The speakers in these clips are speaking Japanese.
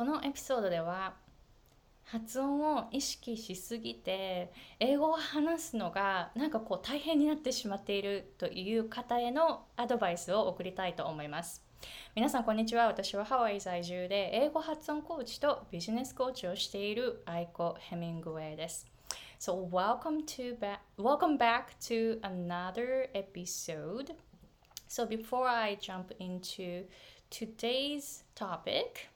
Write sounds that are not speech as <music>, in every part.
このエピソードでは発音を意識しすぎて英語を話すのがなんかこう大変になってしまっているという方へのアドバイスを送りたいと思います。皆さんこんにちは。私はハワイ在住で英語発音コーチとビジネスコーチをしているアイコ・ヘミングウェイです。So welcome to back welcome back to another episode. So before I jump into today's topic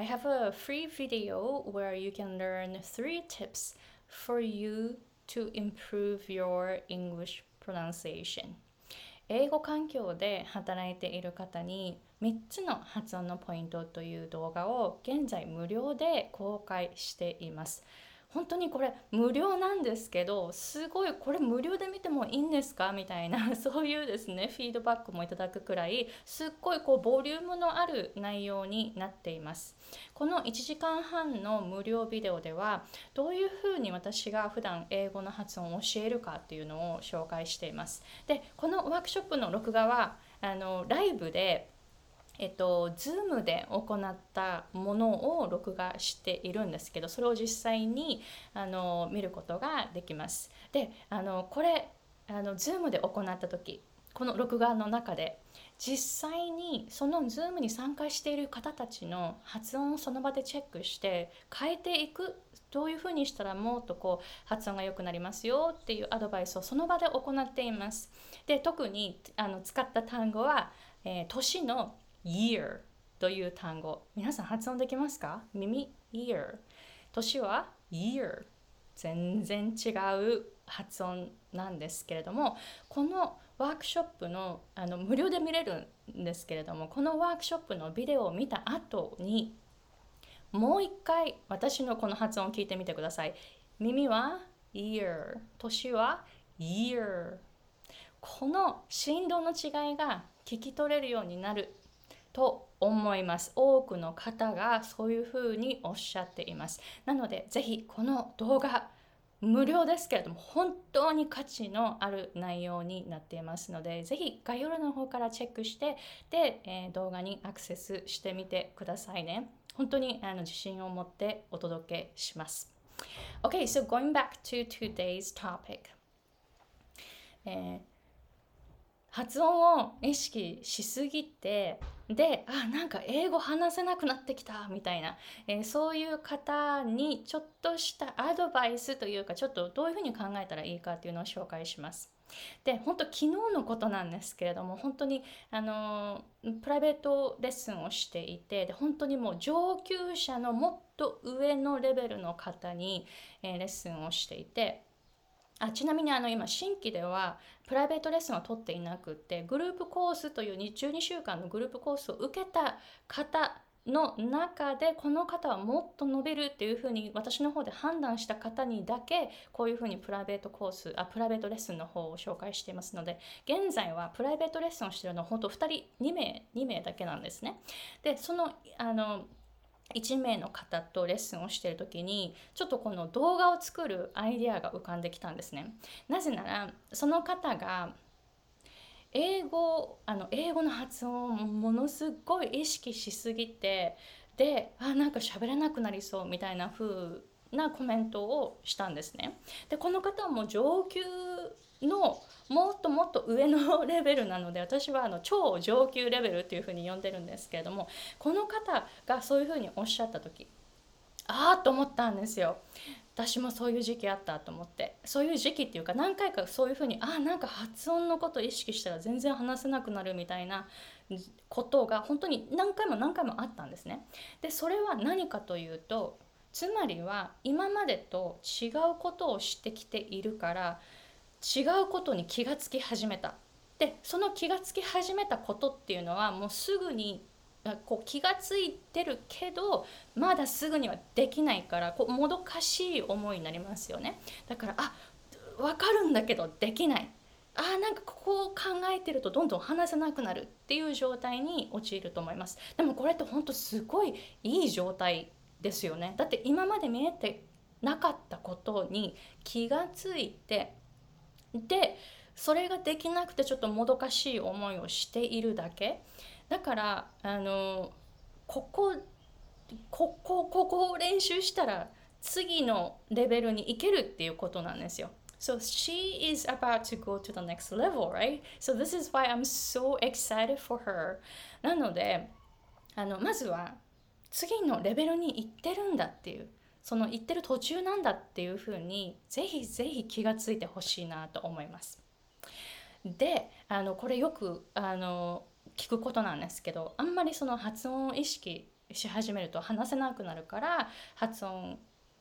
I have a free video where you can learn three tips for you to improve your English pronunciation. 英語環境で働いている方に3つの発音のポイントという動画を現在無料で公開しています。本当にこれ無料なんですけどすごいこれ無料で見てもいいんですか？みたいな <laughs> そういうですねフィードバックもいただくくらいすっごいこうボリュームのある内容になっています。この1時間半の無料ビデオではどういうふうに私が普段英語の発音を教えるかっていうのを紹介しています。でこのワークショップの録画はあのライブでえっと、Zoom で行ったものを録画しているんですけどそれを実際にあの見ることができます。であのこれあの Zoom で行った時この録画の中で実際にその Zoom に参加している方たちの発音をその場でチェックして変えていくどういうふうにしたらもっとこう発音が良くなりますよっていうアドバイスをその場で行っています。で特にあの使った単語は、えー、年の year という単語。皆さん発音できますか？耳？ear 年は？year 全然違う発音なんですけれどもこのワークショップのあの無料で見れるんですけれどもこのワークショップのビデオを見た後にもう一回私のこの発音を聞いてみてください。耳は？ear 年は？year この振動の違いが聞き取れるようになると思います。多くの方がそういうふうにおっしゃっています。なので、ぜひこの動画、無料ですけれども、本当に価値のある内容になっていますので、ぜひ概要欄の方からチェックして、で、えー、動画にアクセスしてみてくださいね。本当にあの自信を持ってお届けします。Okay, so going back to today's topic. えー発音を意識しすぎてであなんか英語話せなくなってきたみたいな、えー、そういう方にちょっとしたアドバイスというかちょっとどういうふうに考えたらいいかっていうのを紹介します。で本当昨日のことなんですけれども本当にあのプライベートレッスンをしていてで本当にもう上級者のもっと上のレベルの方に、えー、レッスンをしていてあちなみにあの今新規ではプライベートレッスンは取っていなくてグループコースという12週間のグループコースを受けた方の中でこの方はもっと伸びるっていうふうに私の方で判断した方にだけこういうふうにプライベートコースあプライベートレッスンの方を紹介していますので現在はプライベートレッスンをしているのは本当2人2名2名だけなんですね。でそのあの1名の方とレッスンをしてる時にちょっとこの動画を作るアイデアが浮かんできたんですね。なぜならその方が英語あの英語の発音をものすごい意識しすぎてであなんか喋れなくなりそうみたいな風なコメントをしたんですね。でこの方はもう上級のもっともっと上のレベルなので私はあの超上級レベルっていうふうに呼んでるんですけれどもこの方がそういうふうにおっしゃった時ああと思ったんですよ。私もそういう時期あったと思って。そういう時期っていうか何回かそういうふうにあなんか発音のこと意識したら全然話せなくなるみたいなことが本当に何回も何回もあったんですね。でそれは何かというとつまりは今までと違うことをしてきているから違うことに気がつき始めた。でその気がつき始めたことっていうのはもうすぐにこう気がついてるけどまだすぐにはできないからこうもどかしい思いになりますよね。だからあ分かるんだけどできない。あなんかここを考えてるとどんどん話せなくなるっていう状態に陥ると思います。でもこれって本当すごいいい状態ですよねだって今まで見えてなかったことに気がついてでそれができなくてちょっともどかしい思いをしているだけだからあのここここここを練習したら次のレベルに行けるっていうことなんですよ。So she is about to go to the next level, right? So this is why I'm so excited for her. なので、あのまずは次のレベルに行ってるんだっていう、その行ってる途中なんだっていうふうに、ぜひぜひ気がついてほしいなと思います。で、あのこれよくあの聞くことなんですけど、あんまりその発音を意識し始めると話せなくなるから発音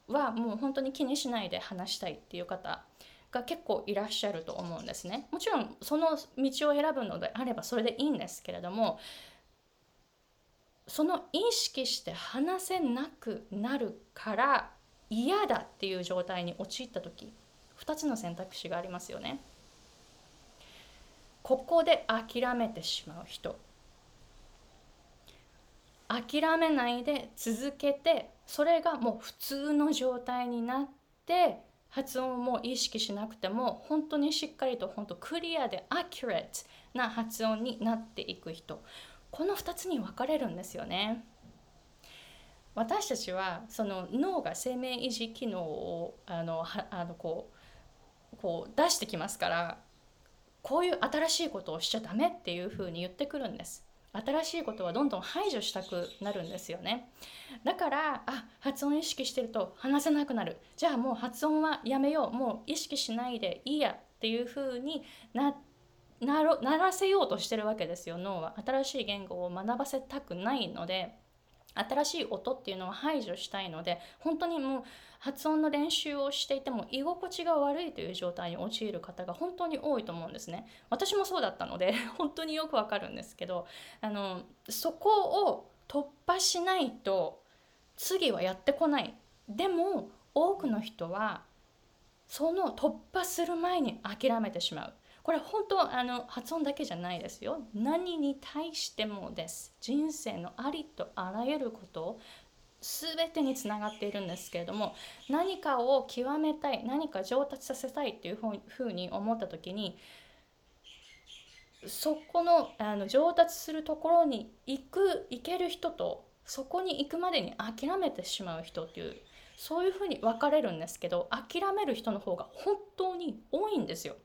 はもう本当に気にしないで話したいっていう方が結構いらっしゃると思うんですね。もちろんその道を選ぶのであればそれでいいんですけれどもその意識して話せなくなるから嫌だっていう状態に陥った時2つの選択肢がありますよね。ここで諦めてしまう人諦めないで続けてそれがもう普通の状態になって発音も意識しなくても本当にしっかりと本当クリアでアキュレートな発音になっていく人この2つに分かれるんですよね。私たちはその脳が生命維持機能をあのあのこうこう出してきますからこういう新しいことをしちゃダメっていうふうに言ってくるんです。新しいことはどんどん排除したくなるんですよねだからあ発音意識してると話せなくなるじゃあもう発音はやめようもう意識しないでいいやっていうふうになならせようとしてるわけですよ脳は新しい言語を学ばせたくないので新しい音っていうのを排除したいので本当にもう発音の練習をしていても居心地が悪いという状態に陥る方が本当に多いと思うんですね。私もそうだったので <laughs> 本当によくわかるんですけどあのそこを突破しないと次はやってこない。でも多くの人はその突破する前に諦めてしまう。これ本当あの発音だけじゃないですよ。何に対してもです。人生のありとあらゆること全てにつながっているんですけれども何かを極めたい何か上達させたいっていうふうに思った時にそこのあの上達するところに行く行ける人とそこに行くまでに諦めてしまう人っていうそういうふうに分かれるんですけど諦める人の方が本当に多いんですよ。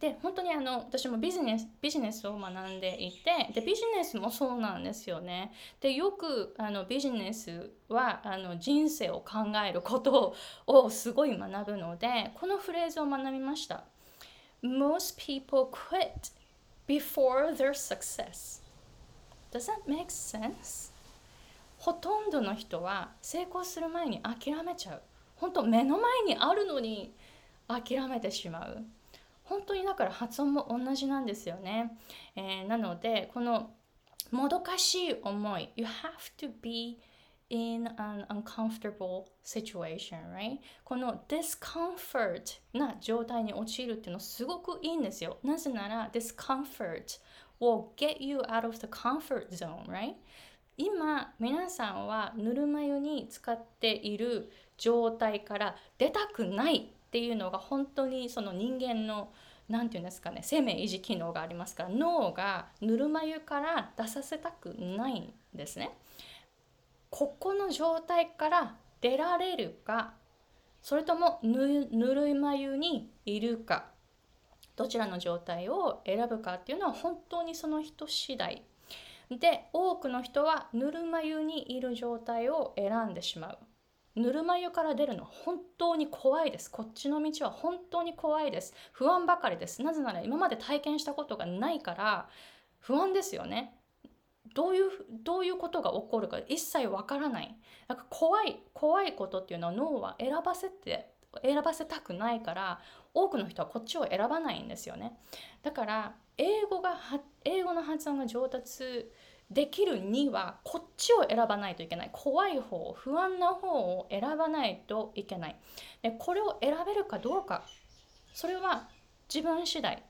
で本当にあの私もビジネスビジネスを学んでいてでビジネスもそうなんですよね。でよくあのビジネスはあの人生を考えることをすごい学ぶのでこのフレーズを学びました。Most people quit before their success. Does that make sense? ほとんどの人は成功する前に諦めちゃう。本当目の前にあるのに諦めてしまう。本当にだから発音も同じなんですよね。えー、なのでこのもどかしい思い You have to be in an uncomfortable situation, right? この discomfort な状態に陥るっていうのすごくいいんですよ。なぜなら discomfort will get you out of the comfort zone, right? 今皆さんはぬるま湯に使っている状態から出たくないっていうのが本当にその人間の何て言うんですかね生命維持機能がありますから脳がぬるま湯から出させたくないんですね。ここの状態から出られるかそれともぬるま湯にいるかどちらの状態を選ぶかっていうのは本当にその人次第で多くの人はぬるま湯にいる状態を選んでしまうぬるま湯から出るの本当に怖いです。こっちの道は本当に怖いです。不安ばかりです。なぜなら今まで体験したことがないから不安ですよね。どういうどういうことが起こるか一切わからない。だか怖い怖いことっていうのは脳は選ばせて選ばせたくないから多くの人はこっちを選ばないんですよね。だから英語が英語の発音が上達できるにはこっちを選ばないといけない。怖い方不安な方を選ばないといけない。でこれを選べるかどうか。それは自分次第。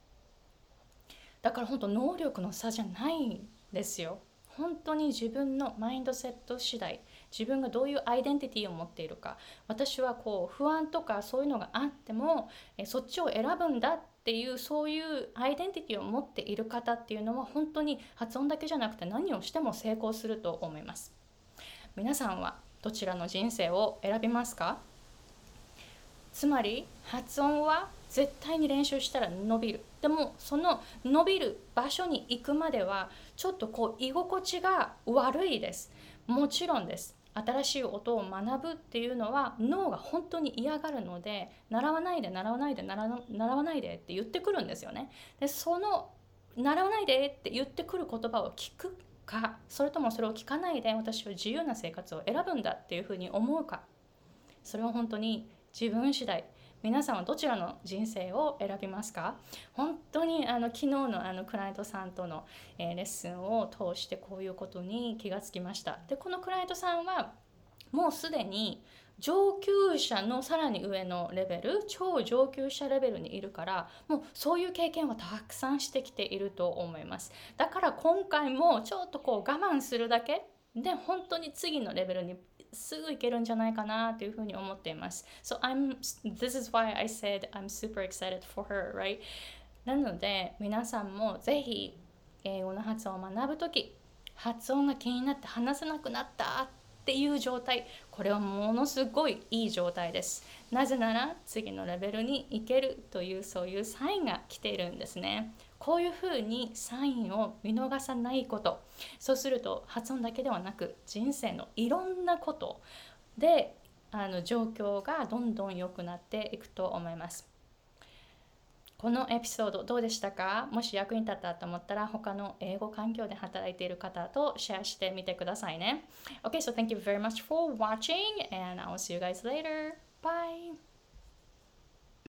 だから本当能力の差じゃないんですよ。本当に自分のマインドセット次第。自分がどういうアイデンティティを持っているか。私はこう不安とかそういうのがあってもえそっちを選ぶんだっっていうそういうアイデンティティを持っている方っていうのは本当に発音だけじゃなくて何をしても成功すると思います。皆さんはどちらの人生を選びますか？つまり発音は絶対に練習したら伸びる。でもその伸びる場所に行くまではちょっとこう居心地が悪いです。もちろんです。新しい音を学ぶっていうのは脳が本当に嫌がるので習わないで習わないで習わないでって言ってくるんですよね。でその習わないでって言ってくる言葉を聞くかそれともそれを聞かないで私は自由な生活を選ぶんだっていうふうに思うか。それは本当に自分次第。皆さんはどちらの人生を選びますか？本当にあの昨日のあのクライアントさんとの、えー、レッスンを通してこういうことに気がつきました。でこのクライアントさんはもうすでに上級者のさらに上のレベル超上級者レベルにいるからもうそういう経験はたくさんしてきていると思います。だから今回もちょっとこう我慢するだけで本当に次のレベルにすぐいけるんじゃないかなというふうに思っています。So I'm, this is why I said I'm super excited for her, right? なので皆さんもぜひ英語の発音を学ぶ時発音が気になって話せなくなったっていう状態これはものすごいいい状態ですなぜなら次のレベルに行けるというそういうサインが来ているんですねこういうふうにサインを見逃さないことそうすると発音だけではなく人生のいろんなことであの状況がどんどん良くなっていくと思いますこのエピソードどうでしたか？もし役に立ったと思ったら他の英語環境で働いている方とシェアしてみてくださいね。Okay, so thank you very much for watching and I'll see you guys later. Bye!